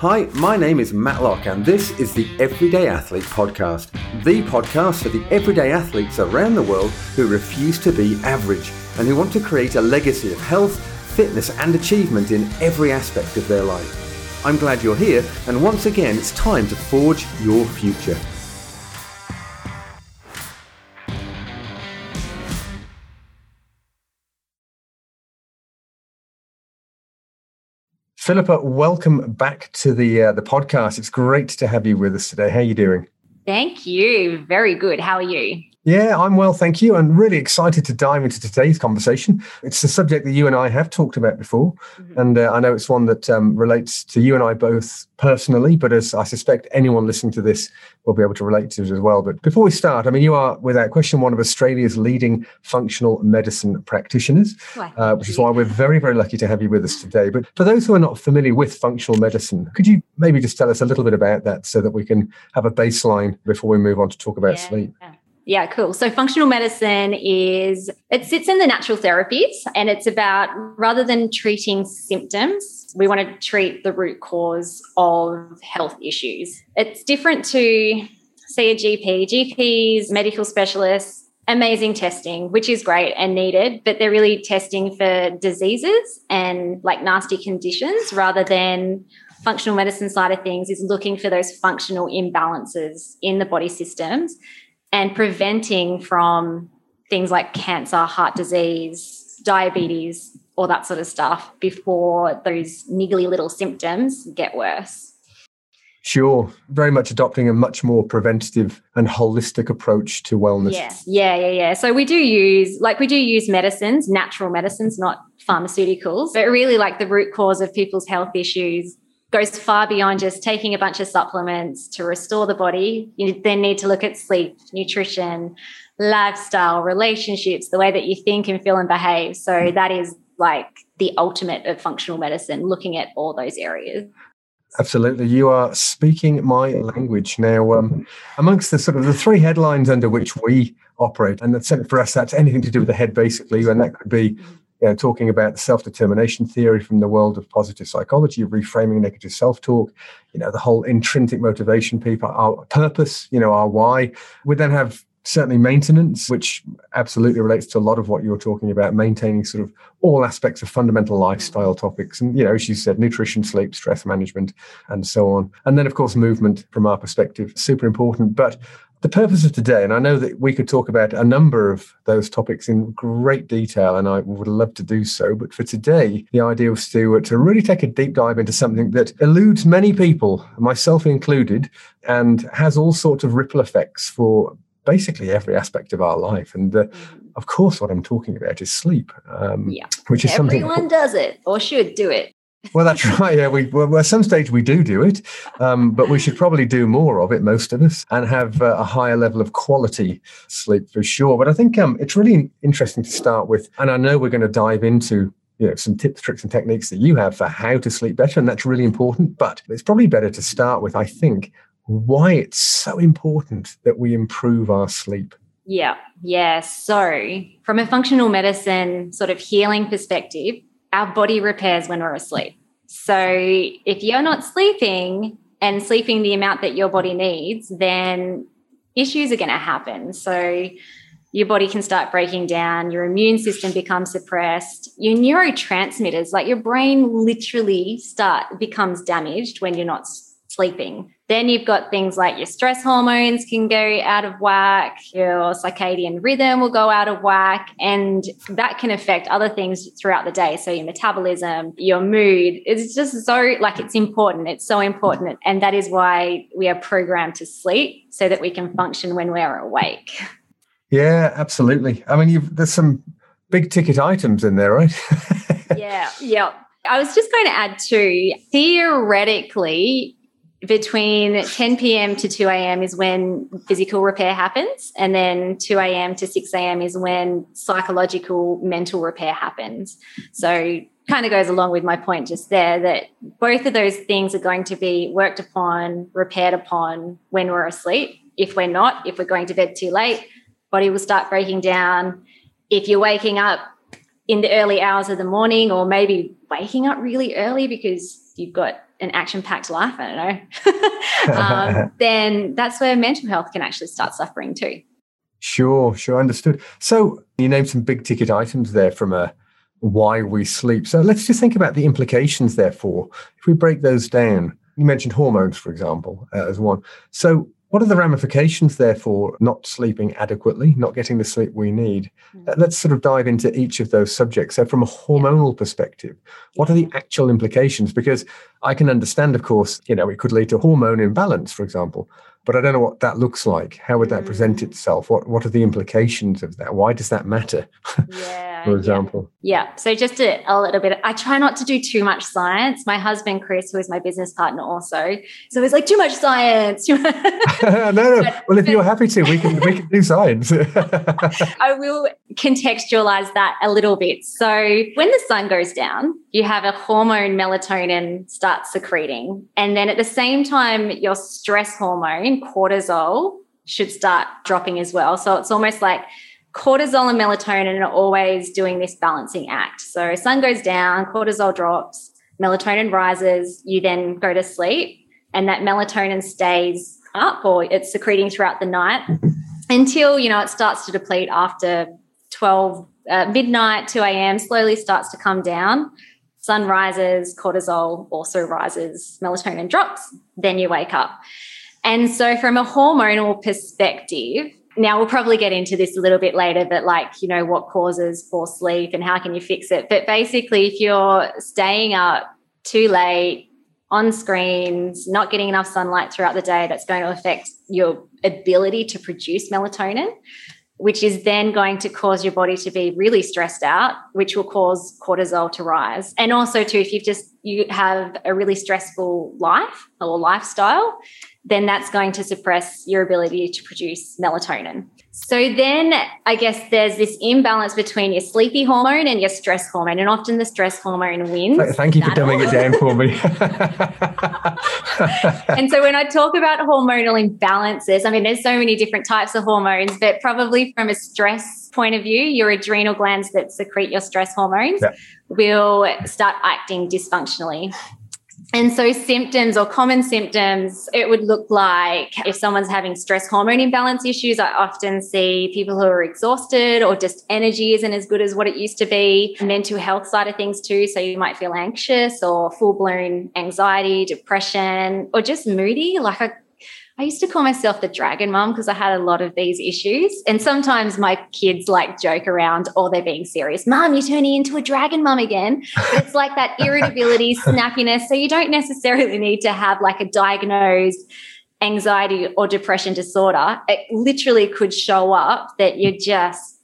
Hi, my name is Mat Lock, and this is the Everyday Athlete Podcast, the podcast for the everyday athletes around the world who refuse to be average and who want to create a legacy of health, fitness, and achievement in every aspect of their life. I'm glad you're here, and once again, it's time to forge your future. Filipa, welcome back to the uh, the podcast. It's great to have you with us today. How are you doing? Thank you. Very good. How are you? Yeah, I'm well, thank you. And really excited to dive into today's conversation. It's a subject that you and I have talked about before. Mm-hmm. And uh, I know it's one that um, relates to you and I both personally, but as I suspect anyone listening to this will be able to relate to it as well. But before we start, I mean, you are without question one of Australia's leading functional medicine practitioners, uh, which is why we're very, very lucky to have you with us today. But for those who are not familiar with functional medicine, could you maybe just tell us a little bit about that so that we can have a baseline before we move on to talk about yeah. sleep? Yeah, cool. So functional medicine is it sits in the natural therapies and it's about rather than treating symptoms, we want to treat the root cause of health issues. It's different to see a GP. GPs, medical specialists, amazing testing, which is great and needed, but they're really testing for diseases and like nasty conditions rather than functional medicine side of things is looking for those functional imbalances in the body systems and preventing from things like cancer, heart disease, diabetes, all that sort of stuff before those niggly little symptoms get worse. Sure. Very much adopting a much more preventative and holistic approach to wellness. Yeah. Yeah. Yeah. Yeah. So we do use, like, we do use medicines, natural medicines, not pharmaceuticals, but really like the root cause of people's health issues goes far beyond just taking a bunch of supplements to restore the body. You then need to look at sleep, nutrition, lifestyle, relationships, the way that you think and feel and behave. So that is like the ultimate of functional medicine, looking at all those areas. Absolutely, you are speaking my language now. Um, amongst the sort of the three headlines under which we operate, and that's for us, that's anything to do with the head, basically, and that could be you know, talking about the self-determination theory from the world of positive psychology, reframing negative self-talk, you know, the whole intrinsic motivation people, our purpose, you know, our why. We then have certainly maintenance, which absolutely relates to a lot of what you're talking about, maintaining sort of all aspects of fundamental lifestyle topics. And, you know, as you said, nutrition, sleep, stress management, and so on. And then, of course, movement from our perspective, super important. But the purpose of today, and I know that we could talk about a number of those topics in great detail, and I would love to do so. But for today, the idea was to, uh, to really take a deep dive into something that eludes many people, myself included, and has all sorts of ripple effects for basically every aspect of our life. And uh, mm-hmm. of course, what I'm talking about is sleep. Um, yeah, which is everyone something everyone does it or should do it well, that's right. Yeah, we well, at some stage we do do it, um, but we should probably do more of it, most of us, and have uh, a higher level of quality sleep for sure. But I think um, it's really interesting to start with, and I know we're going to dive into you know some tips, tricks, and techniques that you have for how to sleep better, and that's really important. But it's probably better to start with, I think, why it's so important that we improve our sleep. Yeah, yeah. So, from a functional medicine sort of healing perspective, our body repairs when we're asleep. So if you're not sleeping and sleeping the amount that your body needs, then issues are going to happen. So your body can start breaking down, your immune system becomes suppressed, your neurotransmitters, like your brain literally start becomes damaged when you're not sleeping. Then you've got things like your stress hormones can go out of whack, your circadian rhythm will go out of whack, and that can affect other things throughout the day. So your metabolism, your mood. It's just so like it's important. It's so important. And that is why we are programmed to sleep so that we can function when we're awake. Yeah, absolutely. I mean, there's some big ticket items in there, right? yeah, yeah. I was just going to add too, theoretically, between 10 p.m. to 2 a.m. is when physical repair happens, and then 2 a.m. to 6 a.m. is when psychological mental repair happens. So, kind of goes along with my point just there that both of those things are going to be worked upon, repaired upon when we're asleep. If we're not, if we're going to bed too late, body will start breaking down. If you're waking up in the early hours of the morning, or maybe waking up really early because you've got an action packed life, I don't know, um, then that's where mental health can actually start suffering too. Sure, sure, understood. So you named some big ticket items there from a why we sleep. So let's just think about the implications, therefore. If we break those down, you mentioned hormones, for example, uh, as one. So what are the ramifications, therefore, not sleeping adequately, not getting the sleep we need? Mm. Let's sort of dive into each of those subjects. So, from a hormonal perspective, what are the actual implications? Because I can understand, of course, you know, it could lead to hormone imbalance, for example but I don't know what that looks like. How would that present mm. itself? What what are the implications of that? Why does that matter? Yeah, for example. Yeah. yeah. So just a, a, little bit. I try not to do too much science. My husband Chris, who is my business partner, also, so he's like too much science. no, no. But, well, if you're happy to, we can we can do science. I will contextualize that a little bit. So when the sun goes down, you have a hormone melatonin start secreting, and then at the same time, your stress hormone cortisol should start dropping as well. So it's almost like cortisol and melatonin are always doing this balancing act. So sun goes down, cortisol drops, melatonin rises, you then go to sleep, and that melatonin stays up or it's secreting throughout the night until you know it starts to deplete after 12 uh, midnight 2 a.m slowly starts to come down sun rises cortisol also rises melatonin drops then you wake up and so, from a hormonal perspective, now we'll probably get into this a little bit later, but like, you know, what causes poor sleep and how can you fix it? But basically, if you're staying up too late on screens, not getting enough sunlight throughout the day, that's going to affect your ability to produce melatonin, which is then going to cause your body to be really stressed out, which will cause cortisol to rise. And also, too, if you've just you have a really stressful life or lifestyle, then that's going to suppress your ability to produce melatonin. So then I guess there's this imbalance between your sleepy hormone and your stress hormone. And often the stress hormone wins. Thank you for dumbing it down for me. and so when I talk about hormonal imbalances, I mean, there's so many different types of hormones, but probably from a stress point of view, your adrenal glands that secrete your stress hormones yeah. will start acting dysfunctionally. And so, symptoms or common symptoms, it would look like if someone's having stress hormone imbalance issues, I often see people who are exhausted or just energy isn't as good as what it used to be. Mental health side of things, too. So, you might feel anxious or full blown anxiety, depression, or just moody. Like, I I used to call myself the dragon mom because I had a lot of these issues. And sometimes my kids like joke around or they're being serious. Mom, you're turning into a dragon mom again. But it's like that irritability, snappiness. So you don't necessarily need to have like a diagnosed anxiety or depression disorder. It literally could show up that you're just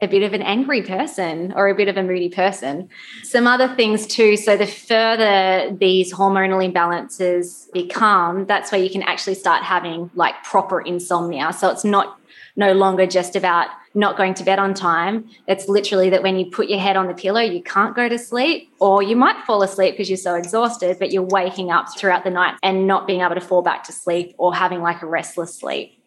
a bit of an angry person or a bit of a moody person. Some other things too. So, the further these hormonal imbalances become, that's where you can actually start having like proper insomnia. So, it's not no longer just about not going to bed on time. It's literally that when you put your head on the pillow, you can't go to sleep, or you might fall asleep because you're so exhausted, but you're waking up throughout the night and not being able to fall back to sleep or having like a restless sleep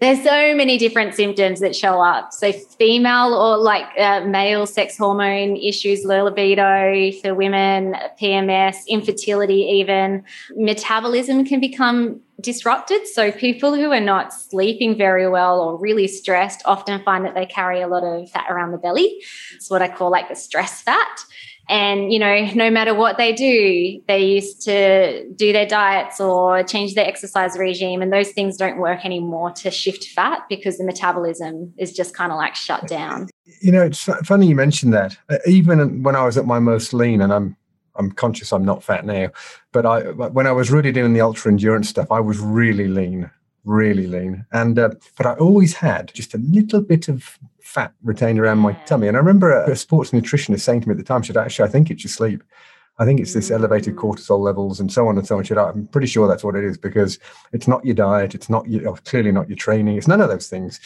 there's so many different symptoms that show up. So, female or like uh, male sex hormone issues, low libido for women, PMS, infertility, even metabolism can become disrupted. So, people who are not sleeping very well or really stressed often find that they carry a lot of fat around the belly. It's what I call like the stress fat. And, you know, no matter what they do, they used to do their diets or change their exercise regime. And those things don't work anymore to shift fat because the metabolism is just kind of like shut down. You know, it's funny you mentioned that. Uh, even when I was at my most lean, and I'm I'm conscious I'm not fat now, but I when I was really doing the ultra endurance stuff, I was really lean, really lean, and uh, but I always had just a little bit of fat retained around my tummy. And I remember a, a sports nutritionist saying to me at the time, "Should actually, I think it's your sleep. I think it's this elevated mm. cortisol levels and so on and so on. Should I'm pretty sure that's what it is because it's not your diet, it's not your, clearly not your training, it's none of those things."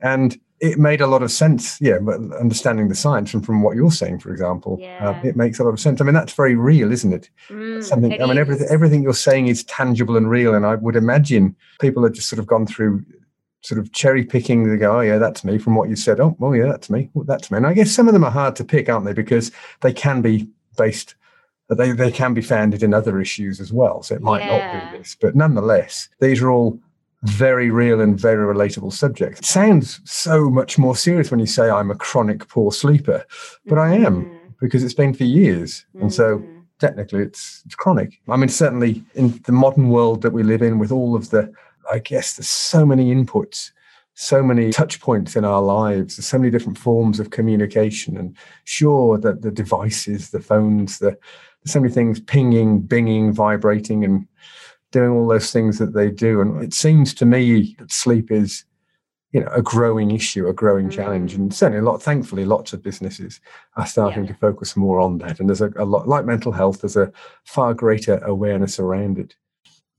And it made a lot of sense, yeah. But understanding the science and from what you're saying, for example, uh, yeah. uh, it makes a lot of sense. I mean, that's very real, isn't it? Mm, Something. It I mean, everything everything you're saying is tangible and real, and I would imagine people have just sort of gone through sort of cherry picking. They go, oh yeah, that's me from what you said. Oh, oh yeah, that's me. Well, that's me. And I guess some of them are hard to pick, aren't they? Because they can be based But they, they can be founded in other issues as well. So it might Yeah. not be this. But nonetheless, these are all very real and very relatable subject. It sounds so much more serious when you say I'm a chronic poor sleeper, but I am Mm, because it's been for years. And so mm. technically it's it's chronic. I mean, certainly in the modern world that we live in, with all of the, I guess, there's so many inputs, so many touch points in our lives, there's so many different forms of communication, and sure that the devices, the phones, the there's so many things pinging, binging, vibrating, and doing all those things that they do. And it seems to me that sleep is you know a growing issue a growing challenge mm. and certainly a lot thankfully lots of businesses are starting Yeah. to focus more on that and there's a, a lot like mental health there's a far greater awareness around it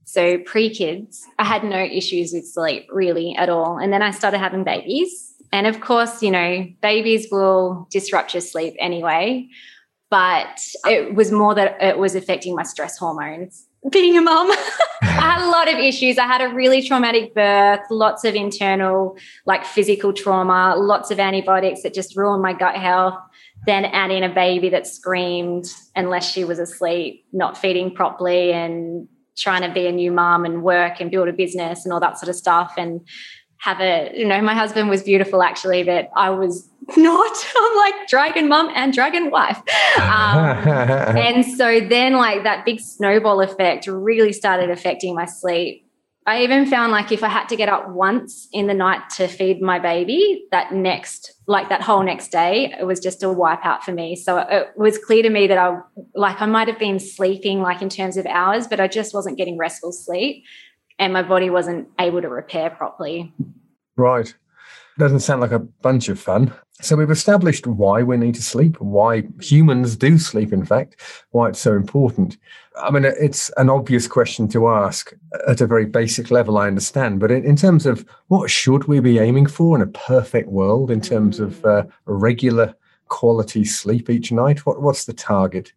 So pre kids, I had no issues with sleep really at all. And then I started having babies. And of course, you know, babies will disrupt your sleep anyway. But it was more that it was affecting my stress hormones. Being a mum, I had a lot of issues. I had a really traumatic birth, lots of internal, like physical trauma, lots of antibiotics that just ruined my gut health. Then add in a baby that screamed unless she was asleep, not feeding properly, and trying to be a new mom and work and build a business and all that sort of stuff and have a you know my husband was beautiful actually but i was not. I'm like dragon mom and dragon wife. Um, and so then like that big snowball effect really started affecting my sleep. I even found like if i had to get up once in the night to feed my baby that next like that whole next day it was just a wipeout for me. So it was clear to me that i like i might have been sleeping like in terms of hours but i just wasn't getting restful sleep and my body wasn't able to repair properly. Right. Doesn't sound like a bunch of fun. So we've established why we need to sleep why humans do sleep in fact why it's so important. I mean it's an obvious question to ask at a very basic level i understand but in, in terms of what should we be aiming for in a perfect world in terms of uh, regular quality sleep each night what, what's the target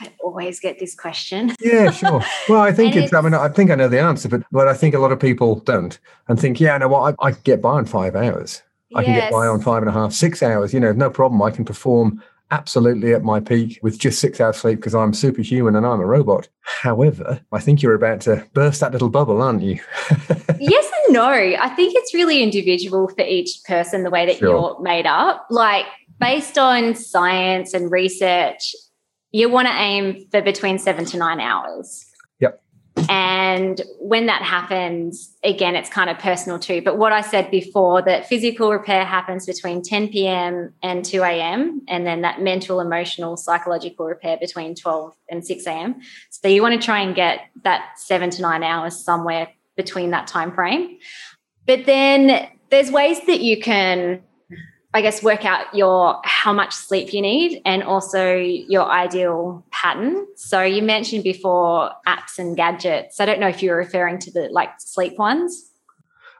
i always get this question yeah, sure. Well, I think And it's, I mean, I think I know the answer, but but I think a lot of people don't and think, yeah, no, what I, I can get by on five hours. I can get by on five and a half, six hours. You know, no problem. I can perform absolutely at my peak with just six hours sleep because I'm superhuman and I'm a robot. However, I think you're about to burst that little bubble, aren't you? yes and no. I think it's really individual for each person, the way that Sure. you're made up. Like, based on science and research, you want to aim for between seven to nine hours. Yep. And when that happens, again, it's kind of personal too. But what I said before that physical repair happens between 10 p.m. and 2 a.m., and then that mental, emotional, psychological repair between 12 and 6 a.m. So you want to try and get that seven to nine hours somewhere between that time frame. But then there's ways that you can, I guess, work out your how much sleep you need and also your ideal pattern. So you mentioned before apps and gadgets. I don't know if you were referring to the like sleep ones.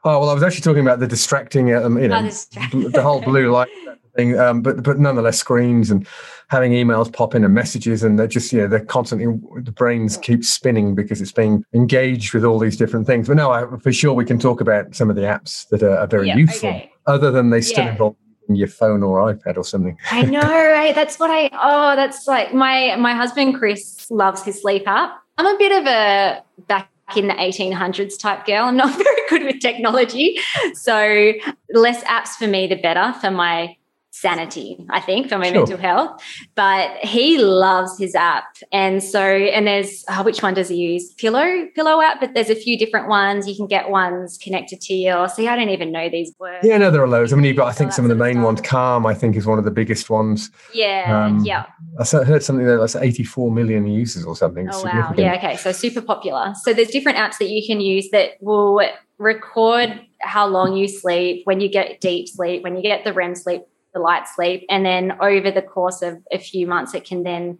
oh well, I was actually talking about the distracting, um, you know, Oh, distract- bl- the whole blue light thing. Um, but but nonetheless, screens and having emails pop in and messages, and they're just you know they're constantly the brains keep spinning because it's being engaged with all these different things. But no, I, for sure we can talk about some of the apps that are, are very Yeah, useful, okay. other than they still Yeah. involve your phone or iPad or something. I know, right? That's what I oh, that's like my my husband Chris loves his sleep app. I'm a bit of a back in the 1800s type girl. I'm not very good with technology. So less apps for me the better for my sanity, I think, for my Sure. mental health. But he loves his app. And so, and there's, oh, which one does he use? Pillow, Pillow app, but there's a few different ones. You can get ones connected to your, see, I don't even know these words. Yeah, no, there are loads. I mean, you've got I think some of the that sort of main ones. Calm, I think, is one of the biggest ones. Yeah, Um, yeah. I heard something that that's 84 million users or something. Oh wow. Yeah, okay. So super popular. So there's different apps that you can use that will record how long you sleep, when you get deep sleep, when you get the REM sleep, the light sleep, and then over the course of a few months it can then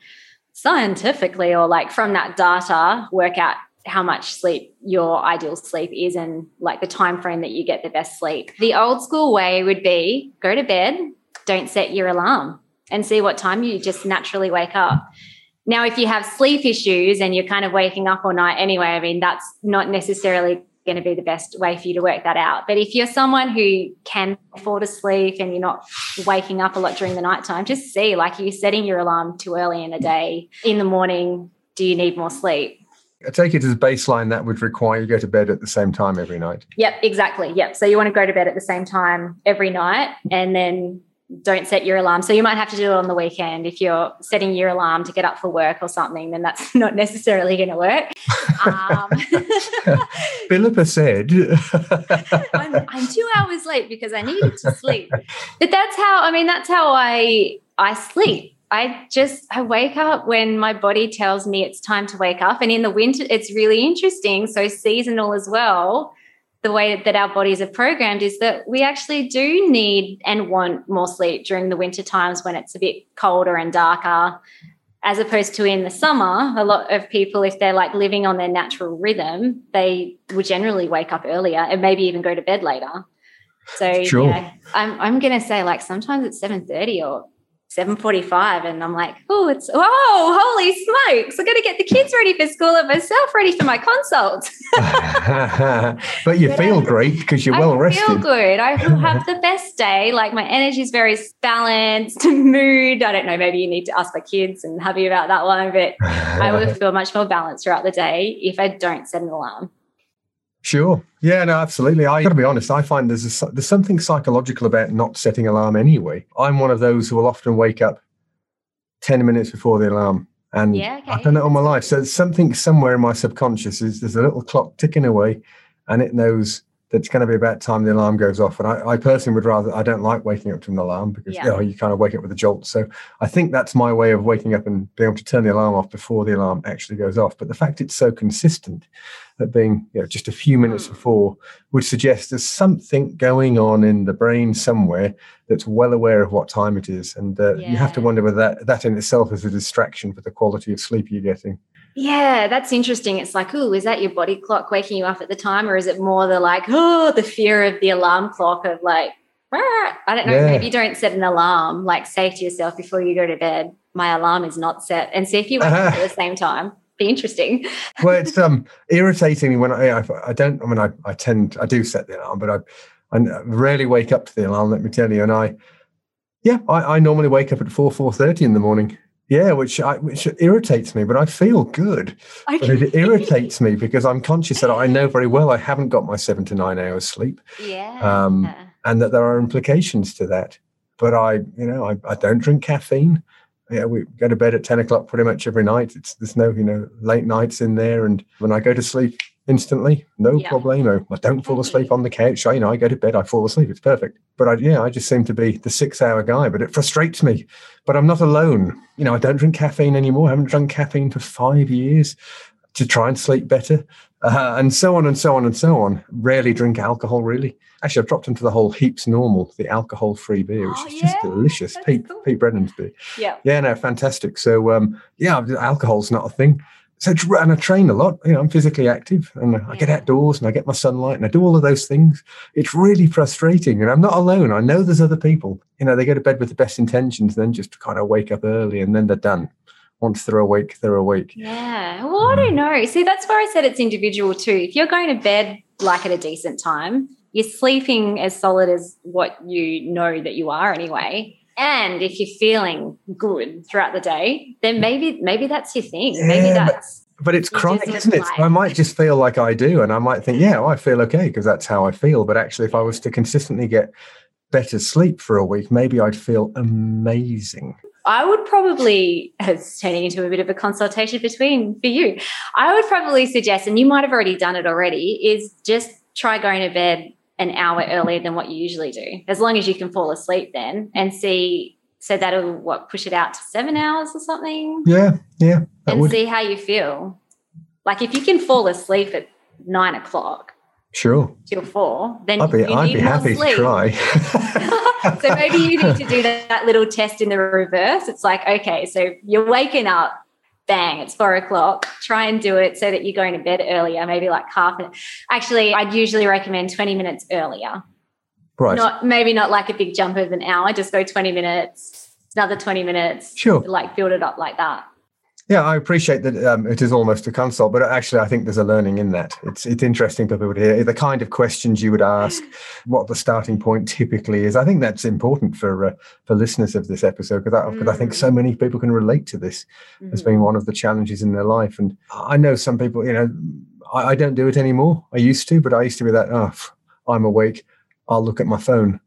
scientifically or like from that data work out how much sleep your ideal sleep is and like the time frame that you get the best sleep. The old school way would be go to bed, don't set your alarm and see what time you just naturally wake up. Now, if you have sleep issues and you're kind of waking up all night anyway, I mean, that's not necessarily going to be the best way for you to work that out. But if you're someone who can fall sleep and you're not waking up a lot during the nighttime, just see like are you're setting your alarm too early in the day. In the morning, do you need more sleep? I take it as a baseline that would require you go to bed at the same time every night. Yep, exactly. Yep. So you want to go to bed at the same time every night and then don't set your alarm. So you might have to do it on the weekend. If you're setting your alarm to get up for work or something, then that's not necessarily going to work. Um, Filipa said, I'm, I'm two hours late because I needed to sleep. But that's how, I mean, that's how I I sleep. I just I wake up when my body tells me it's time to wake up. And in the winter, it's really interesting. So seasonal as well the way that our bodies are programmed is that we actually do need and want more sleep during the winter times when it's a bit colder and darker as opposed to in the summer a lot of people if they're like living on their natural rhythm they will generally wake up earlier and maybe even go to bed later so sure. yeah i'm, I'm going to say like sometimes it's 7.30 or 7.45 and i'm like oh it's whoa holy smokes i got to get the kids ready for school and myself ready for my consult. But you but feel I, great because you're I well rested. i feel good. I will have the best day. Like my energy is very balanced mood. I don't know maybe you need to ask my kids and hubby about that one but i will feel much more balanced throughout the day if i don't set an alarm Sure. Yeah, no, absolutely. I got to be honest. I find there's a, there's something psychological about not setting alarm anyway. I'm one of those who will often wake up ten minutes before the alarm, and yeah, okay. I've done it all my life. So something somewhere in my subconscious is there's a little clock ticking away, and it knows it's going to be about time the alarm goes off. And I, I personally would rather I don't like waking up to an alarm because yeah. you, know, you kind of wake up with a jolt. So I think that's my way of waking up and being able to turn the alarm off before the alarm actually goes off. But the fact it's so consistent that being you know, just a few minutes hmm. before would suggest there's something going on in the brain somewhere that's well aware of what time it is. And uh, yeah. you have to wonder whether that, that in itself is a distraction for the quality of sleep you're getting. Yeah, that's interesting. It's like, oh, is that your body clock waking you up at the time? Or is it more the like, oh, the fear of the alarm clock of like, I don't know, yeah. maybe don't set an alarm, like say to yourself before you go to bed, my alarm is not set. And see if you wake uh-huh. up at the same time be interesting. well, it's um irritating when I, I, I don't. I mean, I, I tend I do set the alarm, but I I rarely wake up to the alarm. Let me tell you, and I yeah, I, I normally wake up at four four thirty in the morning. Yeah, which I, which irritates me, but I feel good. Okay. But it irritates me because I'm conscious that I know very well I haven't got my seven to nine hours sleep. Yeah. Um, and that there are implications to that. But I, you know, I, I don't drink caffeine yeah, we go to bed at 10 o'clock pretty much every night. It's there's no, you know, late nights in there. And when I go to sleep instantly, no yeah. problemo. I don't fall asleep on the couch. I, you know, I go to bed, I fall asleep. It's perfect. But I, yeah, I just seem to be the six hour guy, but it frustrates me. But I'm not alone. You know, I don't drink caffeine anymore. I haven't drunk caffeine for five years to try and sleep better. Uh, and so on and so on and so on. Rarely drink alcohol, really. Actually, I've dropped into the whole Heaps Normal, the alcohol-free beer, which oh, is yeah? just delicious. Pete, cool. Pete Brennan's beer. Yeah. Yeah, no, fantastic. So, um, yeah, alcohol's not a thing. So, and I train a lot. You know, I'm physically active, and I get outdoors, and I get my sunlight, and I do all of those things. It's really frustrating, and I'm not alone. I know there's other people. You know, they go to bed with the best intentions, then just kind of wake up early, and then they're done once they're awake, they're awake. Yeah. Well, I don't mm. know. See, that's where I said it's individual too. If you're going to bed like at a decent time, you're sleeping as solid as what you know that you are anyway. And if you're feeling good throughout the day, then maybe maybe that's your thing. Yeah, maybe that's but, but it's chronic, isn't it? I might just feel like I do, and I might think, yeah, well, I feel okay because that's how I feel. But actually, if I was to consistently get better sleep for a week, maybe I'd feel amazing. I would probably, it's turning into a bit of a consultation between for you. I would probably suggest, and you might have already done it already, is just try going to bed an hour earlier than what you usually do, as long as you can fall asleep then and see. So that'll what push it out to seven hours or something. Yeah, yeah. And would. see how you feel. Like if you can fall asleep at nine o'clock, Sure. Till four, then I'd be, you I'd need be happy sleep. to try. so maybe you need to do that, that, little test in the reverse. It's like, okay, so you're waking up, bang, it's four o'clock. Try and do it so that you're going to bed earlier, maybe like half an Actually, I'd usually recommend 20 minutes earlier. Right. Not maybe not like a big jump of an hour, just go 20 minutes, another 20 minutes. Sure. Like build it up like that. Yeah, I appreciate that um, it is almost a consult, but actually, I think there's a learning in that. It's it's interesting for people to hear the kind of questions you would ask, what the starting point typically is. I think that's important for uh, for listeners of this episode because I, mm. I think so mm. many people can relate to this mm. as being mm-hmm. one of the challenges in their life. And I know some people, you know, I, I don't do it anymore. I used to, but I used to be that. Oh, I'm awake. I'll look at my phone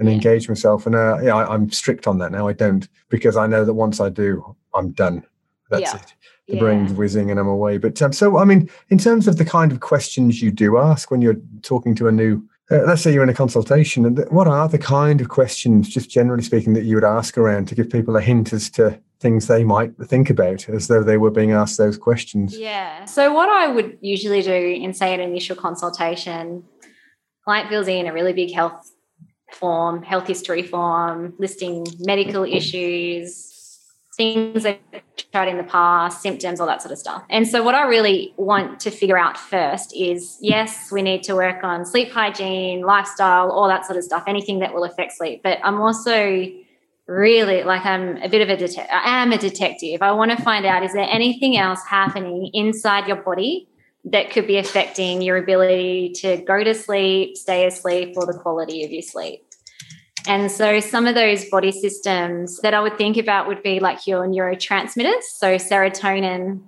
and yeah. engage myself. And uh, yeah, I, I'm strict on that now. I don't because I know that once I do, I'm done that's yeah. it. The yeah. brain's whizzing and I'm away. But um, so, I mean, in terms of the kind of questions you do ask when you're talking to a new, uh, let's say you're in a consultation, and what are the kind of questions, just generally speaking, that you would ask around to give people a hint as to things they might think about as though they were being asked those questions? Yeah. So, what I would usually do in, say, an initial consultation, client fills in a really big health form, health history form, listing medical issues, things they've tried in the past, symptoms, all that sort of stuff. And so, what I really want to figure out first is yes, we need to work on sleep hygiene, lifestyle, all that sort of stuff, anything that will affect sleep. But I'm also really like I'm a bit of a detective. I am a detective. I want to find out is there anything else happening inside your body that could be affecting your ability to go to sleep, stay asleep, or the quality of your sleep. And so some of those body systems that I would think about would be like your neurotransmitters. So serotonin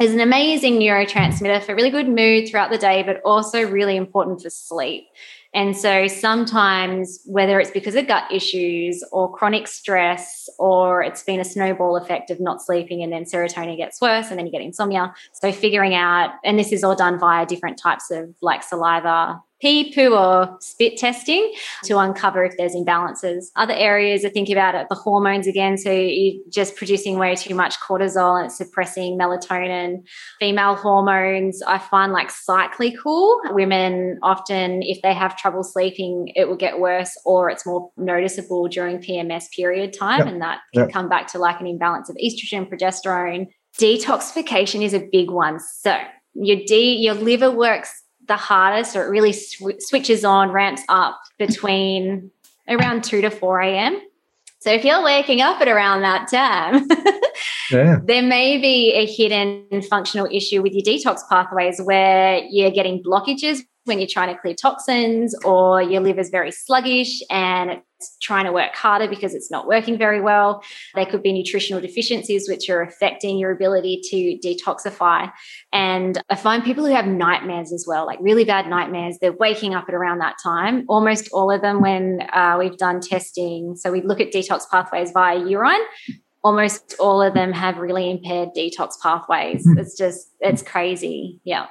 is an amazing neurotransmitter for really good mood throughout the day, but also really important for sleep. And so sometimes, whether it's because of gut issues or chronic stress, or it's been a snowball effect of not sleeping and then serotonin gets worse and then you get insomnia. So figuring out, and this is all done via different types of like saliva pee, poo, or spit testing to uncover if there's imbalances. Other areas are thinking about it, the hormones again. So you're just producing way too much cortisol and it's suppressing melatonin. Female hormones, I find like cyclical. Women often, if they have trouble sleeping, it will get worse or it's more noticeable during PMS period time. Yep. And that can yep. come back to like an imbalance of estrogen, progesterone. Detoxification is a big one. So your D, your liver works the hardest, or it really sw- switches on, ramps up between around 2 to 4 a.m. So if you're waking up at around that time, yeah. there may be a hidden functional issue with your detox pathways where you're getting blockages when you're trying to clear toxins or your liver's very sluggish and it's trying to work harder because it's not working very well. There could be nutritional deficiencies which are affecting your ability to detoxify. And I find people who have nightmares as well, like really bad nightmares, they're waking up at around that time. Almost all of them, when uh, we've done testing, so we look at detox pathways via urine, almost all of them have really impaired detox pathways. It's just, it's crazy. Yeah.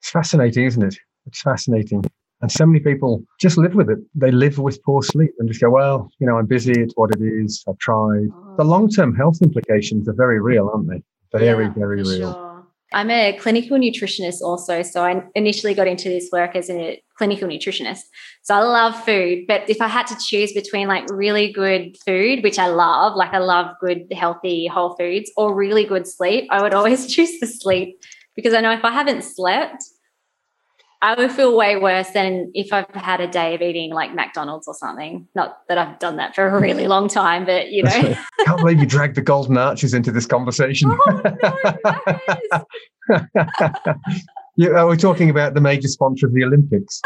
It's fascinating, isn't it? It's fascinating. And so many people just live with it. They live with poor sleep and just go, well, you know, I'm busy. It's what it is. I've tried. Oh. The long term health implications are very real, aren't they? Very, yeah, very real. Sure. I'm a clinical nutritionist also. So I initially got into this work as a clinical nutritionist. So I love food. But if I had to choose between like really good food, which I love, like I love good, healthy, whole foods, or really good sleep, I would always choose the sleep because I know if I haven't slept, I would feel way worse than if I've had a day of eating like McDonald's or something. Not that I've done that for a really long time, but you know. I can't believe you dragged the golden arches into this conversation. Oh, no, you, are we talking about the major sponsor of the Olympics?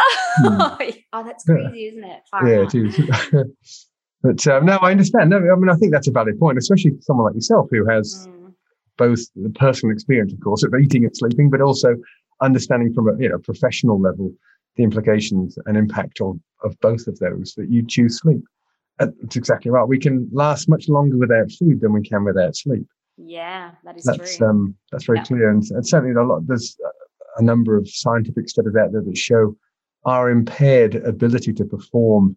oh, oh that's crazy, isn't it? Far yeah, it is. but um, no, I understand. No, I mean, I think that's a valid point, especially for someone like yourself who has mm. both the personal experience, of course, of eating and sleeping, but also understanding from a you know professional level the implications and impact of, of both of those that you choose sleep. That's exactly right. We can last much longer without food than we can without sleep. Yeah, that is that's, true. Um, that's very yeah. clear, and, and certainly a lot. There's a number of scientific studies out there that show our impaired ability to perform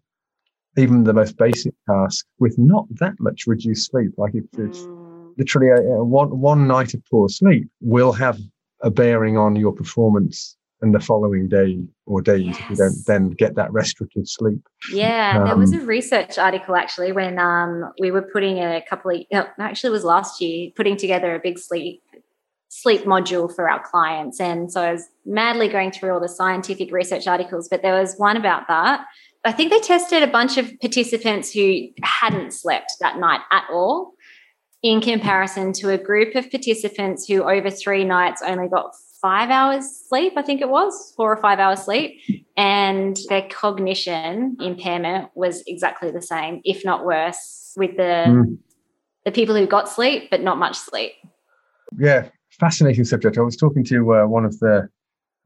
even the most basic tasks with not that much reduced sleep. Like if it's mm. literally a, a one one night of poor sleep will have a bearing on your performance in the following day or days yes. if you don't then get that restorative sleep. Yeah, um, there was um, a research article actually when um, we were putting a couple of, no, actually it was last year, putting together a big sleep sleep module for our clients. And so I was madly going through all the scientific research articles, but there was one about that. I think they tested a bunch of participants who hadn't slept that night at all in comparison to a group of participants who over three nights only got five hours sleep, I think it was, four or five hours sleep. And their cognition impairment was exactly the same, if not worse, with the mm. the people who got sleep but not much sleep. Yeah, fascinating subject. I was talking to uh, one of the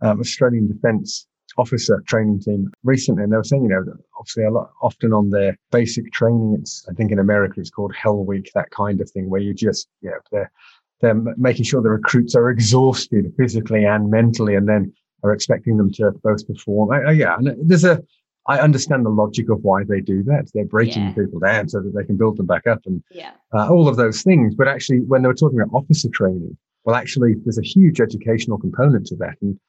um, Australian Defence officer training team recently, and they were saying, you know, obviously a lot often on their basic training, it's I think in America it's called Hell Week, that kind of thing, where you just, you know, they're they're making sure the recruits are exhausted physically and mentally, and then are expecting them to both perform. I, I, yeah, and there's a I understand the logic of why they do that. They're breaking yeah. people down so that they can build them back up and yeah. uh, all of those things. But actually, when they were talking about officer training, well, actually, there's a huge educational component to that. And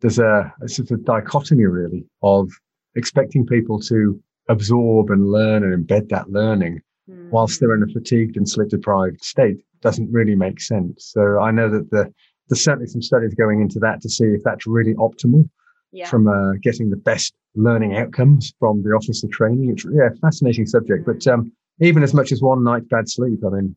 there's a, a sort of dichotomy really of expecting people to absorb and learn and embed that learning mm. whilst they're in a fatigued and sleep deprived state doesn't really make sense. So I know that the, there's certainly some studies going into that to see if that's really optimal yeah. from uh, getting the best learning outcomes from the officer training. It's yeah, fascinating subject. Mm. But um, even as much as one night bad sleep, I mean,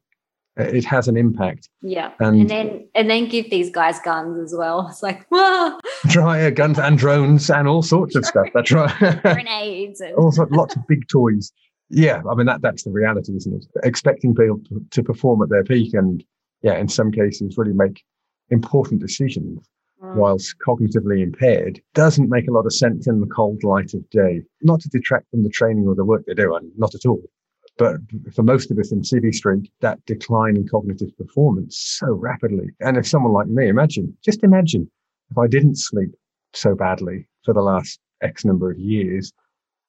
it has an impact. Yeah, and, and, then and then give these guys guns as well. It's like whoa, try guns and drones and all sorts of stuff. That's right, grenades, and- also lots of big toys. Yeah, I mean that that's the reality, isn't it? Expecting people to, to perform at their peak and yeah, in some cases, really make important decisions mm. whilst cognitively impaired doesn't make a lot of sense in the cold light of day. Not to detract from the training or the work they do, and not at all. But for most of us in Civvy Street, that decline in cognitive performance so rapidly. And if someone like me, imagine, just imagine if I didn't sleep so badly for the last X number of years.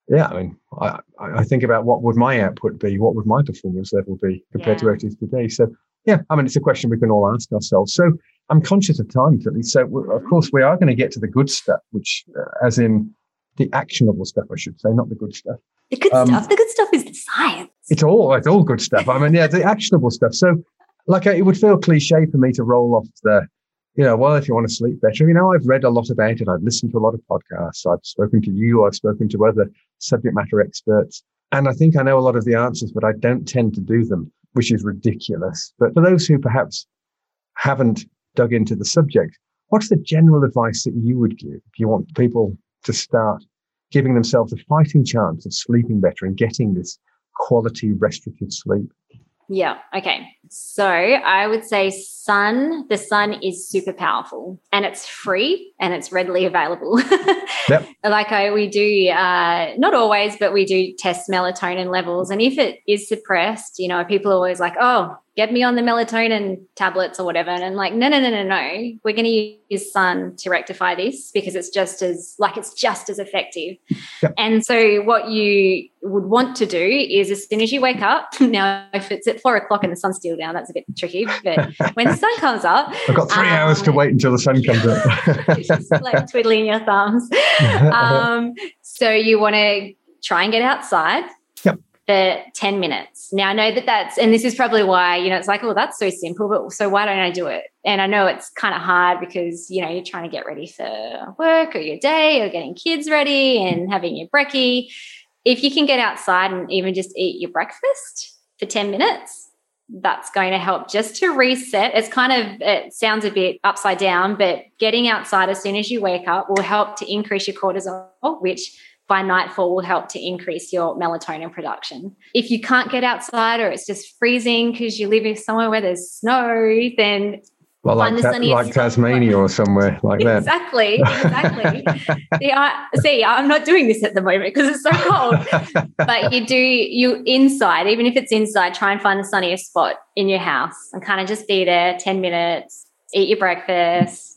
Yeah, I mean, I, I think about what would my output be? What would my performance level be compared yeah. to where it is today? So, yeah, I mean, it's a question we can all ask ourselves. So, I'm conscious of time, Philly. So, of course, we are going to get to the good stuff, which, uh, as in the actionable stuff, I should say, not the good stuff. The good um, stuff. The good stuff is the science. It's all it's all good stuff. I mean, yeah, the actionable stuff. So, like, it would feel cliche for me to roll off the, you know, well, if you want to sleep better, you know, I've read a lot about it. I've listened to a lot of podcasts. I've spoken to you. I've spoken to other subject matter experts, and I think I know a lot of the answers, but I don't tend to do them, which is ridiculous. But for those who perhaps haven't dug into the subject, what's the general advice that you would give if you want people to start giving themselves a fighting chance of sleeping better and getting this quality restorative sleep. Yeah. Okay. So I would say sun, the sun is super powerful and it's free and it's readily available. yep. Like I, we do, uh, not always, but we do test melatonin levels. And if it is suppressed, you know, people are always like, oh, get me on the melatonin tablets or whatever. And I'm like, no, no, no, no, no. We're going to use sun to rectify this because it's just as like it's just as effective. Yep. And so what you would want to do is as soon as you wake up, now if it's at four o'clock and the sun's still down, that's a bit tricky. But when the sun comes up, I've got three um, hours to wait until the sun comes up. just like twiddling your thumbs. Um, so you want to try and get outside for 10 minutes. Now I know that that's, and this is probably why, you know, it's like, oh, that's so simple, but so why don't I do it? And I know it's kind of hard because, you know, you're trying to get ready for work or your day or getting kids ready and having your brekkie. If you can get outside and even just eat your breakfast for 10 minutes, that's going to help just to reset. It's kind of, it sounds a bit upside down, but getting outside as soon as you wake up will help to increase your cortisol, which by nightfall will help to increase your melatonin production. If you can't get outside or it's just freezing because you live somewhere where there's snow, then well, like, ta- like Tasmania or somewhere like that. Exactly, exactly. see, I, see, I'm not doing this at the moment because it's so cold. but you do, you inside, even if it's inside, try and find the sunniest spot in your house and kind of just be there 10 minutes, eat your breakfast,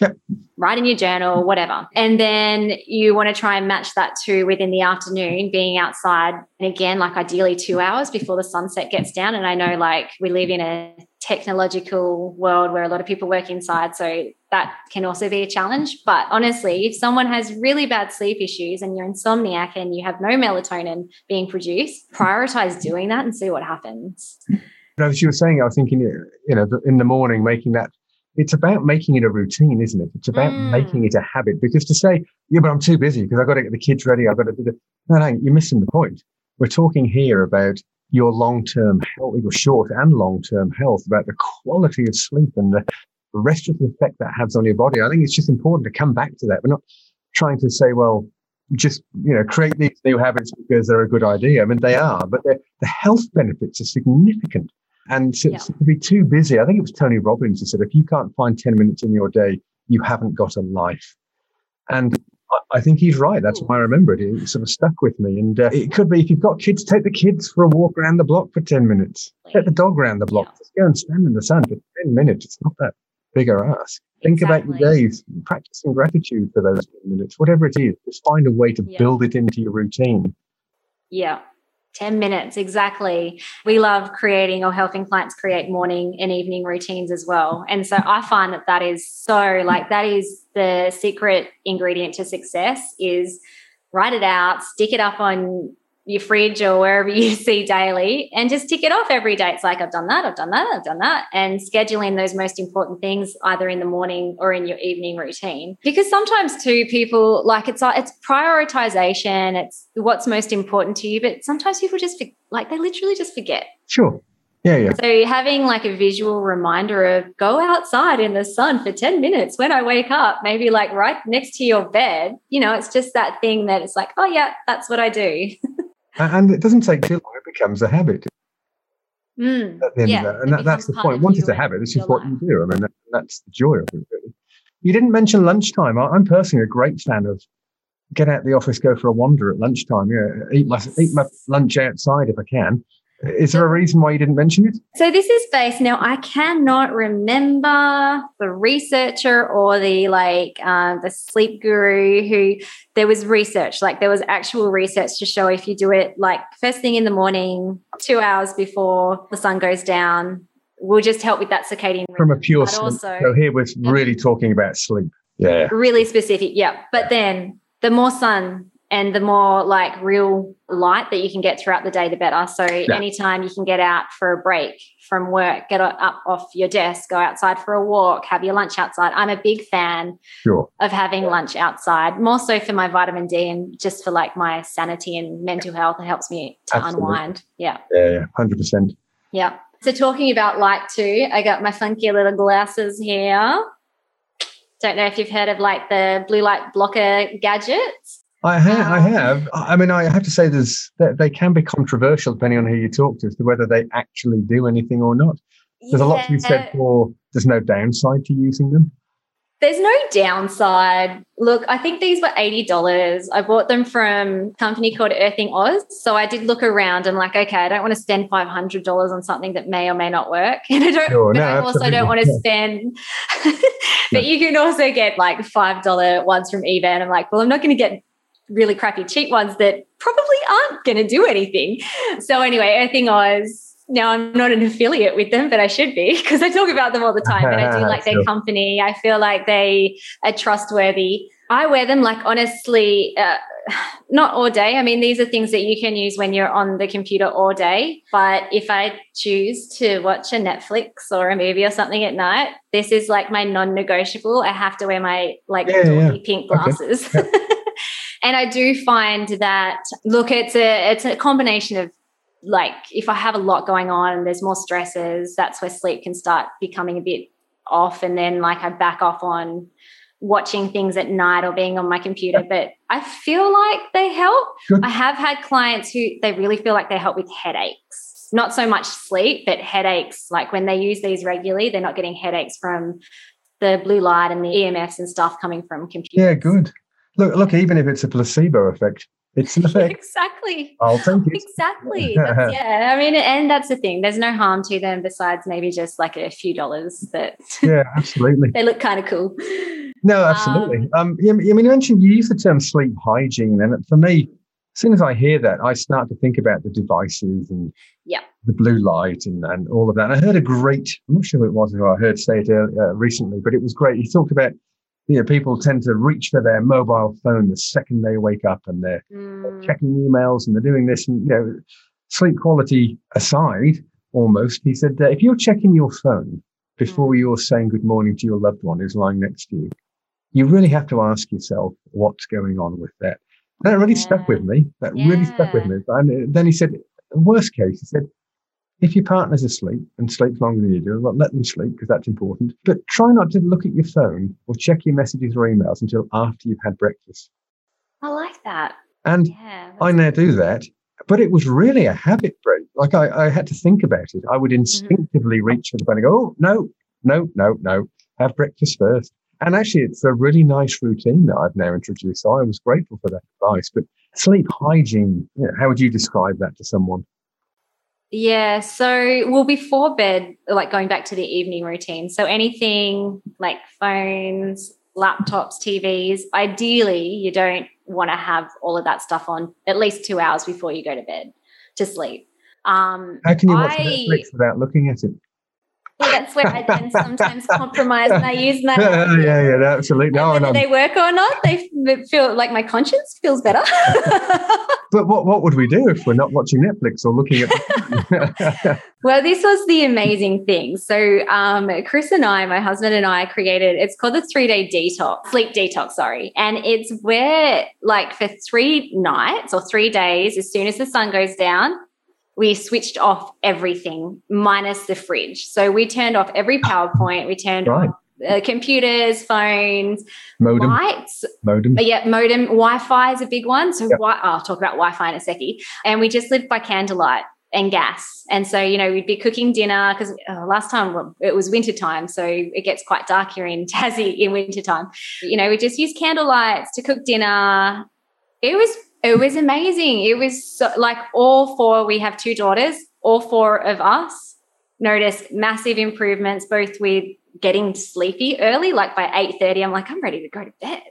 Yep. Write in your journal, whatever. And then you want to try and match that to within the afternoon, being outside. And again, like ideally two hours before the sunset gets down. And I know like we live in a technological world where a lot of people work inside. So that can also be a challenge. But honestly, if someone has really bad sleep issues and you're insomniac and you have no melatonin being produced, prioritize doing that and see what happens. As you were saying, I was thinking, you know, in the morning, making that it's about making it a routine, isn't it? It's about mm. making it a habit. Because to say, yeah, but I'm too busy because I've got to get the kids ready, I've got to do the no, no, you're missing the point. We're talking here about your long term health, your short and long term health, about the quality of sleep and the restorative effect that has on your body. I think it's just important to come back to that. We're not trying to say, well, just you know create these new habits because they're a good idea. I mean, they are, but the health benefits are significant. And to, yeah. to, be too busy, I think it was Tony Robbins who said, if you can't find 10 minutes in your day, you haven't got a life. And I think he's right. That's why I remember it. It sort of stuck with me. And uh, it could be if you've got kids, take the kids for a walk around the block for 10 minutes. Take the dog around the block. Yeah. Just go and stand in the sun for 10 minutes. It's not that big a ask. Think exactly. about your days, practicing gratitude for those minutes, whatever it is. Just find a way to yeah. build it into your routine. Yeah. 10 minutes, exactly. We love creating or helping clients create morning and evening routines as well. And so I find that that is so like that is the secret ingredient to success is write it out, stick it up on your fridge or wherever you see daily and just tick it off every day. It's like, I've done that, I've done that, I've done that. And scheduling those most important things either in the morning or in your evening routine. Because sometimes too, people like it's uh, it's prioritization, it's what's most important to you, but sometimes people just like they literally just forget. Sure. Yeah, yeah. So having like a visual reminder of go outside in the sun for 10 minutes when I wake up, maybe like right next to your bed, you know, it's just that thing that it's like, oh yeah, that's what I do. and it doesn't take too long; it becomes a habit. Mm, at the end yeah, of that. and that, that's the point. Once it's a habit, it's just what life. you do. I mean, that, that's the joy of it. Really. You didn't mention lunchtime. I, am personally a great fan of get out the office, go for a wander at lunchtime. Yeah, eat my eat my lunch outside if I can. Is there a reason why you didn't mention it? So this is based now. I cannot remember the researcher or the like uh, the sleep guru who there was research. Like there was actual research to show if you do it like first thing in the morning, two hours before the sun goes down, will just help with that circadian rhythm. From a pure sleep. Also, so here we're really talking about sleep. Yeah. Really specific. Yeah. But then the more sun and the more like real light that you can get throughout the day the better. So yeah. anytime you can get out for a break from work get up off your desk go outside for a walk have your lunch outside. I'm a big fan sure. of having yeah. lunch outside more so for my vitamin d and just for like my sanity and mental health. It helps me to Absolutely. unwind. Yeah. Yeah, yeah 100% yeah. So talking about light too i got my funky little glasses here. Don't know if you've heard of like the blue light blocker gadgets I um, have. I have. I mean, I have to say, there's they can be controversial depending on who you talk to as to whether they actually do anything or not. There's yeah. a lot to be said for. There's no downside to using them. There's no downside. Look, I think these were $80. I bought them from a company called Earthing Oz. So I did look around. I'm like, okay, I don't want to spend $500 on something that may or may not work. And I don't, sure, no, I also don't want to spend, but you can also get like $5 ones from eBay. And I'm like, well, I'm not going to get really crappy cheap ones that probably aren't going to do anything. So anyway, Earthing Oz. Now I'm not an affiliate with them, but I should be because I talk about them all the time. And I do like their company. I feel like they are trustworthy. I wear them like honestly, uh, not all day. I mean, these are things that you can use when you're on the computer all day. But if I choose to watch a Netflix or a movie or something at night, this is like my non-negotiable. I have to wear my like yeah, yeah. pink glasses. Okay. And I do find that look, it's a it's a combination of like if I have a lot going on and there's more stresses, that's where sleep can start becoming a bit off. And then like I back off on watching things at night or being on my computer. But I feel like they help. Good. I have had clients who they really feel like they help with headaches. Not so much sleep, but headaches. Like when they use these regularly, they're not getting headaches from the blue light and the EMFs and stuff coming from computers. Yeah, good. Look, look. Even if it's a placebo effect, it's an effect. exactly. I'll take it. Exactly. That's, yeah. I mean, and that's the thing. There's no harm to them besides maybe just like a few dollars. That yeah, absolutely. they look kind of cool. No, absolutely. Um, um, I mean, you mentioned you use the term sleep hygiene, and for me, as soon as I hear that, I start to think about the devices and yeah. the blue light and, and all of that. And I heard a great, I'm not sure who it was who I heard say it uh, recently, but it was great. He talked about you know, people tend to reach for their mobile phone the second they wake up and they're, mm. they're checking emails and they're doing this. And, you know, sleep quality aside, almost, he said that if you're checking your phone before mm. you're saying good morning to your loved one who's lying next to you, you really have to ask yourself what's going on with that. That really yeah. stuck with me. That yeah. really stuck with me. And then he said, worst case, he said, if your partner's asleep and sleeps longer than you do, well, let them sleep because that's important. But try not to look at your phone or check your messages or emails until after you've had breakfast. I like that. And Yeah. I now do that, but it was really a habit break. Like I, I had to think about it. I would mm-hmm. instinctively reach for the phone and go, oh, no, no, no, no, have breakfast first. And actually, it's a really nice routine that I've now introduced. So I was grateful for that advice. But sleep hygiene, you know, how would you describe that to someone? Yeah. So, well, before bed, like going back to the evening routine. So, anything like phones, laptops, TVs, ideally, you don't want to have all of that stuff on at least two hours before you go to bed to sleep. Um, How can you watch I- Netflix without looking at it? Well, that's where I then sometimes compromise and I use my yeah, yeah, yeah, absolutely. No, whether I'm- they work or not, they feel like my conscience feels better. but what, what would we do if we're not watching Netflix or looking at Well, this was the amazing thing. So, um, Chris and I, my husband and I, created. It's called the three day detox, sleep detox. Sorry, and it's where, like, for three nights or three days, as soon as the sun goes down, we switched off everything minus the fridge. So we turned off every PowerPoint. We turned Right. off uh, computers, phones, modem? lights, Modem. but yeah, modem, Wi-Fi is a big one. So Yep. wi- I'll talk about Wi-Fi in a second. And we just lived by candlelight and gas. And so, you know, we'd be cooking dinner because uh, last time it was winter time. So it gets quite dark here in Tassie in winter time. You know, we just use candle lights to cook dinner. It was, it was amazing. It was so, like all four, we have two daughters, all four of us noticed massive improvements, both with getting sleepy early, like by 8.30, I'm like, I'm ready to go to bed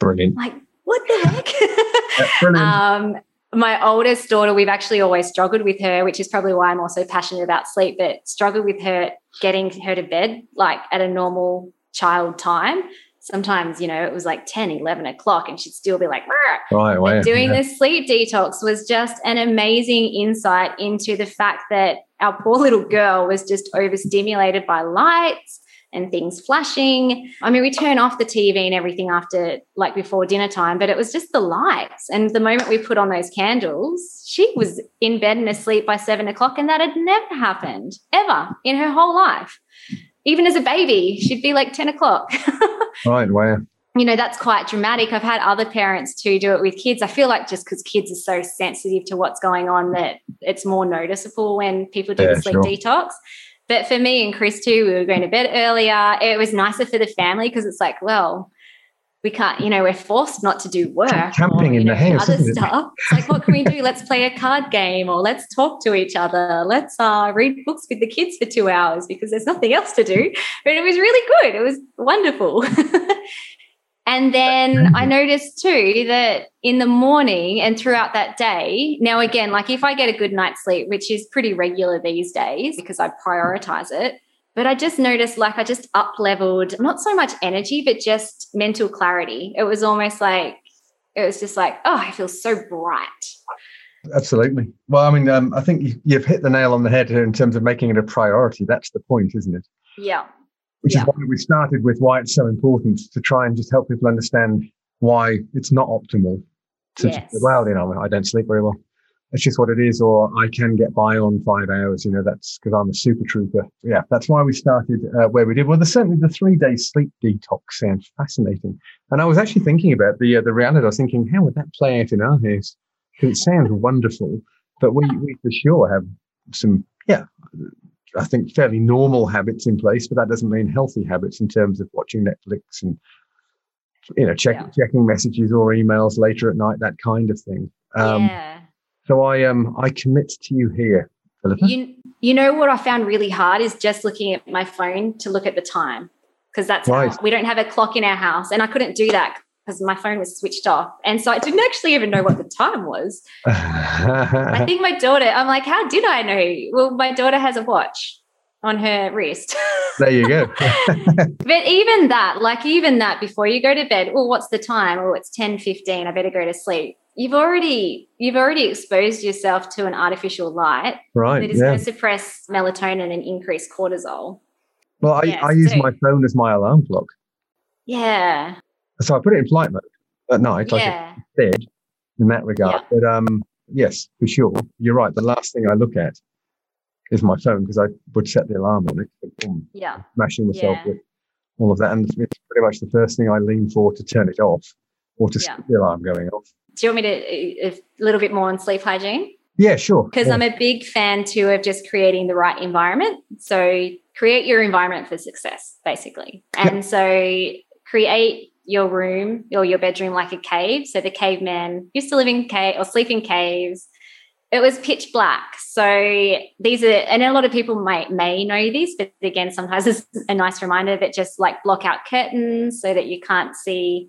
Brilliant. like what the heck brilliant. um my oldest daughter we've actually always struggled with her which is probably why i'm also passionate about sleep but struggled with her getting her to bed like at a normal child time sometimes you know it was like 10 11 o'clock and she'd still be like right. Doing yeah. this sleep detox was just an amazing insight into the fact that our poor little girl was just overstimulated by lights and things flashing. I mean, we turn off the TV and everything after, like before dinner time, but it was just the lights. And the moment we put on those candles, she was in bed and asleep by seven o'clock, and that had never happened ever in her whole life. Even as a baby, she'd be like 10 o'clock. Right, wow. you know that's quite dramatic i've had other parents too do it with kids i feel like just because kids are so sensitive to what's going on that it's more noticeable when people do Yeah, the sleep sure. detox but for me and chris too we were going to bed earlier it was nicer for the family because it's like well we can't you know we're forced not to do work Camping or, in you the house, other isn't it? stuff. It's like what can we do? Let's play a card game or let's talk to each other. Let's uh, read books with the kids for two hours because there's nothing else to do. But it was really good. It was wonderful. And then I noticed too that in the morning and throughout that day, now again, like if I get a good night's sleep, which is pretty regular these days because I prioritize it, but I just noticed like I just up leveled not so much energy, but just mental clarity. It was almost like, it was just like, oh, I feel so bright. Absolutely. Well, I mean, um, I think you, you've hit the nail on the head here in terms of making it a priority. That's the point, isn't it? Yeah. Which Yeah. is why we started with why it's so important to try and just help people understand why it's not optimal to Yes. well, you know, I don't sleep very well. It's just what it is, or I can get by on five hours. You know, that's because I'm a super trooper. Yeah, that's why we started uh, where we did. Well, the, certainly the three day sleep detox sounds fascinating. And I was actually thinking about the uh, the reality. I was thinking, how would that play out in our house? Because it sounds wonderful, but we we for sure have some yeah I think fairly normal habits in place, but that doesn't mean healthy habits in terms of watching Netflix and you know check, Yeah. checking messages or emails later at night, that kind of thing. Um, yeah. So I um I commit to you here, Filipa. You, you know what I found really hard is just looking at my phone to look at the time because that's Right. how we don't have a clock in our house, and I couldn't do that because my phone was switched off, and so I didn't actually even know what the time was. I think my daughter, I'm like, how did I know? Well, my daughter has a watch on her wrist. there you go. but even that, like even that, before you go to bed, well, what's the time? Oh, it's 10, 15. I better go to sleep. You've already you've already exposed yourself to an artificial light right. that is Yeah. going to suppress melatonin and increase cortisol. Well, I, Yes, I use so- my phone as my alarm clock, Yeah. so I put it in flight mode at night, like Yeah. bed in that regard. But um, yes, for sure. You're right. The last thing I look at is my phone because I would set the alarm on it. Boom, Yeah. smashing myself Yeah. with all of that. And it's pretty much the first thing I lean for to turn it off or to Yeah. stop the alarm going off. Do you want me to uh, a little bit more on sleep hygiene? Yeah, sure. Because Yeah. I'm a big fan too of just creating the right environment. So create your environment for success, basically. And so create your room or your bedroom like a cave. So the caveman used to live in cave or sleep in caves. It was pitch black. So these are, and a lot of people might may know this, but again, sometimes it's a nice reminder that just like block out curtains so that you can't see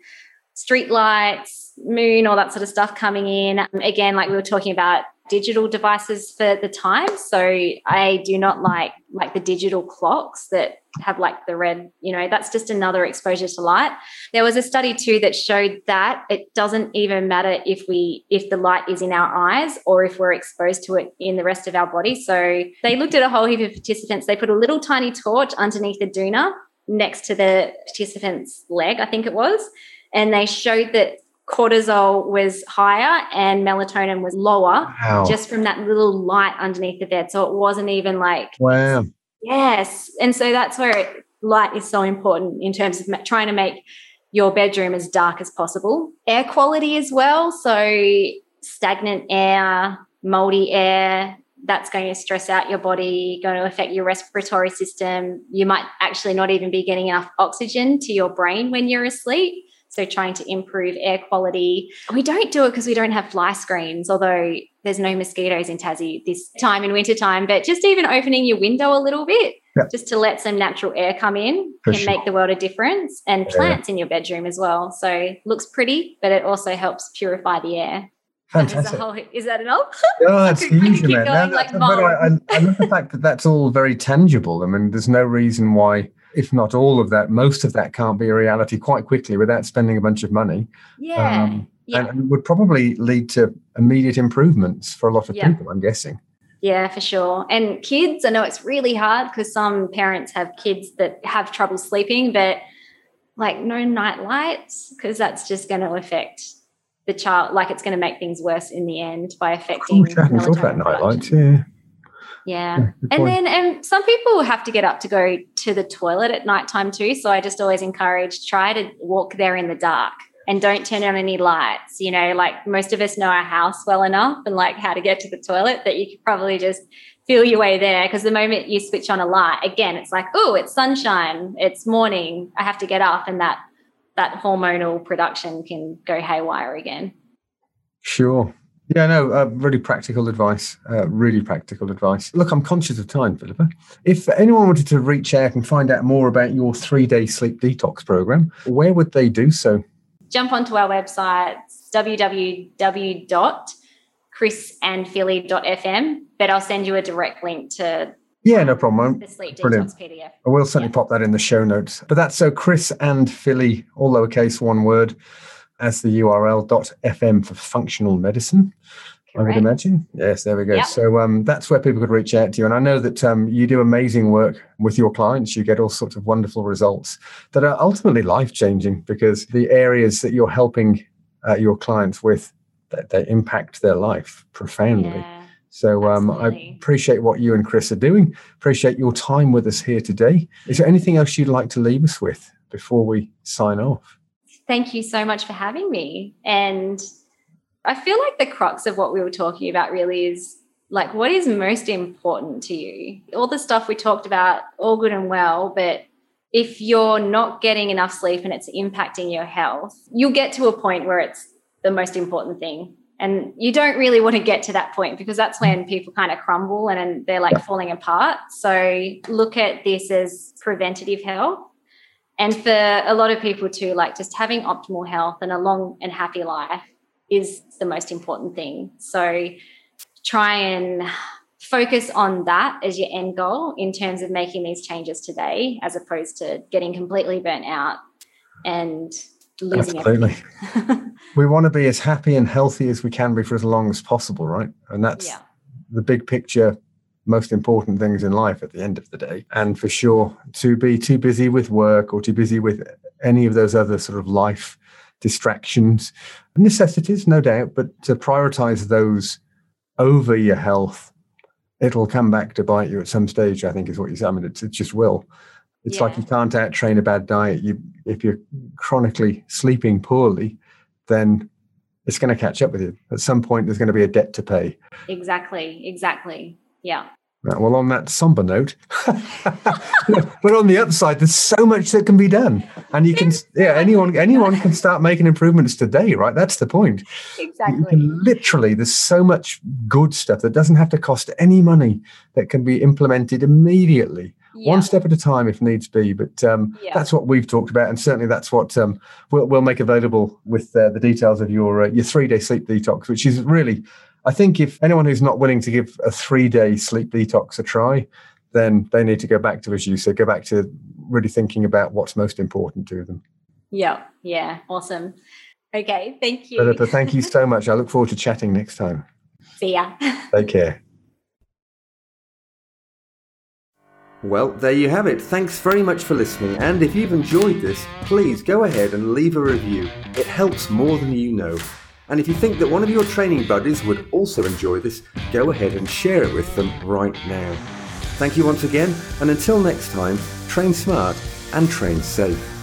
street lights, moon, all that sort of stuff coming in. Again, like we were talking about digital devices for the time. So I do not like like the digital clocks that have like the red, you know, that's just another exposure to light. There was a study too that showed that it doesn't even matter if we if the light is in our eyes or if we're exposed to it in the rest of our body. So they looked at a whole heap of participants. They put a little tiny torch underneath the doona next to the participant's leg, I think it was and they showed that cortisol was higher and melatonin was lower Wow. just from that little light underneath the bed. So it wasn't even like, wow. yes. And so that's where it, light is so important in terms of trying to make your bedroom as dark as possible. Air quality as well. So stagnant air, moldy air, that's going to stress out your body, going to affect your respiratory system. You might actually not even be getting enough oxygen to your brain when you're asleep. So, trying to improve air quality. We don't do it because we don't have fly screens, although there's no mosquitoes in Tassie this time in wintertime. But just even opening your window a little bit, Yeah. just to let some natural air come in, For can sure. make the world a difference. And Yeah. plants in your bedroom as well. So, looks pretty, but it also helps purify the air. That is, a Fantastic. whole, is that enough? Oh, that's huge, man. going No, like that's- but I, I, I love the fact that that's all very tangible. I mean, there's no reason why, if not all of that, most of that can't be a reality quite quickly without spending a bunch of money. Yeah. Um, yeah. And, would probably lead to immediate improvements for a lot of Yeah. people, I'm guessing. Yeah, for sure. And kids, I know it's really hard because some parents have kids that have trouble sleeping, but like no night lights, because that's just going to affect the child. Like it's going to make things worse in the end by affecting. I hadn't thought about night lights. Yeah. Yeah. And then and some people have to get up to go to the toilet at nighttime too. So I just always encourage try to walk there in the dark and don't turn on any lights. You know, like most of us know our house well enough and like how to get to the toilet that you could probably just feel your way there. Because the moment you switch on a light, again, it's like, oh, it's sunshine, it's morning. I have to get up and that that hormonal production can go haywire again. Sure. Yeah, no, uh, really practical advice. Uh, really practical advice. Look, I'm conscious of time, Filipa. If anyone wanted to reach out and find out more about your three day sleep detox program, where would they do so? jump onto our website www.chrisandfilly.fm but i'll send you a direct link to Yeah, no problem. the sleep Brilliant. detox pdf I will certainly Yeah. pop that in the show notes. But that's so Chris and Filly, all lowercase, one word, as the URL dot FM for functional medicine. I would imagine. Yes, there we go. Yep. So um, that's where people could reach out to you. And I know that um, you do amazing work with your clients. You get all sorts of wonderful results that are ultimately life changing because the areas that you're helping uh, your clients with, they, they impact their life profoundly. Yeah. So um, I appreciate what you and Chris are doing. Appreciate your time with us here today. Is there anything else you'd like to leave us with before we sign off? Thank you so much for having me. And i feel like the crux of what we were talking about really is like what is most important to you? All the stuff we talked about all good and well but if you're not getting enough sleep and it's impacting your health you'll get to a point where it's the most important thing. And you don't really want to get to that point because that's when people kind of crumble and, they're like falling apart. So look at this as preventative health and for a lot of people too like just having optimal health and a long and happy life is the most important thing so try and focus on that as your end goal in terms of making these changes today as opposed to getting completely burnt out and losing Absolutely. We want to be as happy and healthy as we can be for as long as possible, right? And that's yeah the big picture, most important things in life at the end of the day. And for sure, to be too busy with work or too busy with any of those other sort of life distractions, necessities, no doubt, but to prioritize those over your health, it'll come back to bite you at some stage. I think is what you said. I mean, it, it just will. It's yeah. like you can't out train a bad diet. You, if you're chronically sleeping poorly, then it's going to catch up with you. At some point, there's going to be a debt to pay. Exactly. Exactly. Yeah. Well, on that somber note, but on the upside, there's so much that can be done, and you can, yeah, anyone, anyone can start making improvements today, right? That's the point. Exactly. You can literally, there's so much good stuff that doesn't have to cost any money that can be implemented immediately, yeah. one step at a time, if needs be. But um, yeah. that's what we've talked about, and certainly that's what um, we'll, we'll make available with uh, the details of your uh, your three day sleep detox, which is really I think if anyone who's not willing to give a three day sleep detox a try, then they need to go back to, as you said, go back to really thinking about what's most important to them. Yeah, yeah, awesome. Okay, thank you. Filipa, thank you so much. I look forward to chatting next time. See ya. Take care. Well, there you have it. Thanks very much for listening. And if you've enjoyed this, please go ahead and leave a review. It helps more than you know. And if you think that one of your training buddies would also enjoy this, go ahead and share it with them right now. Thank you once again, and until next time, train smart and train safe.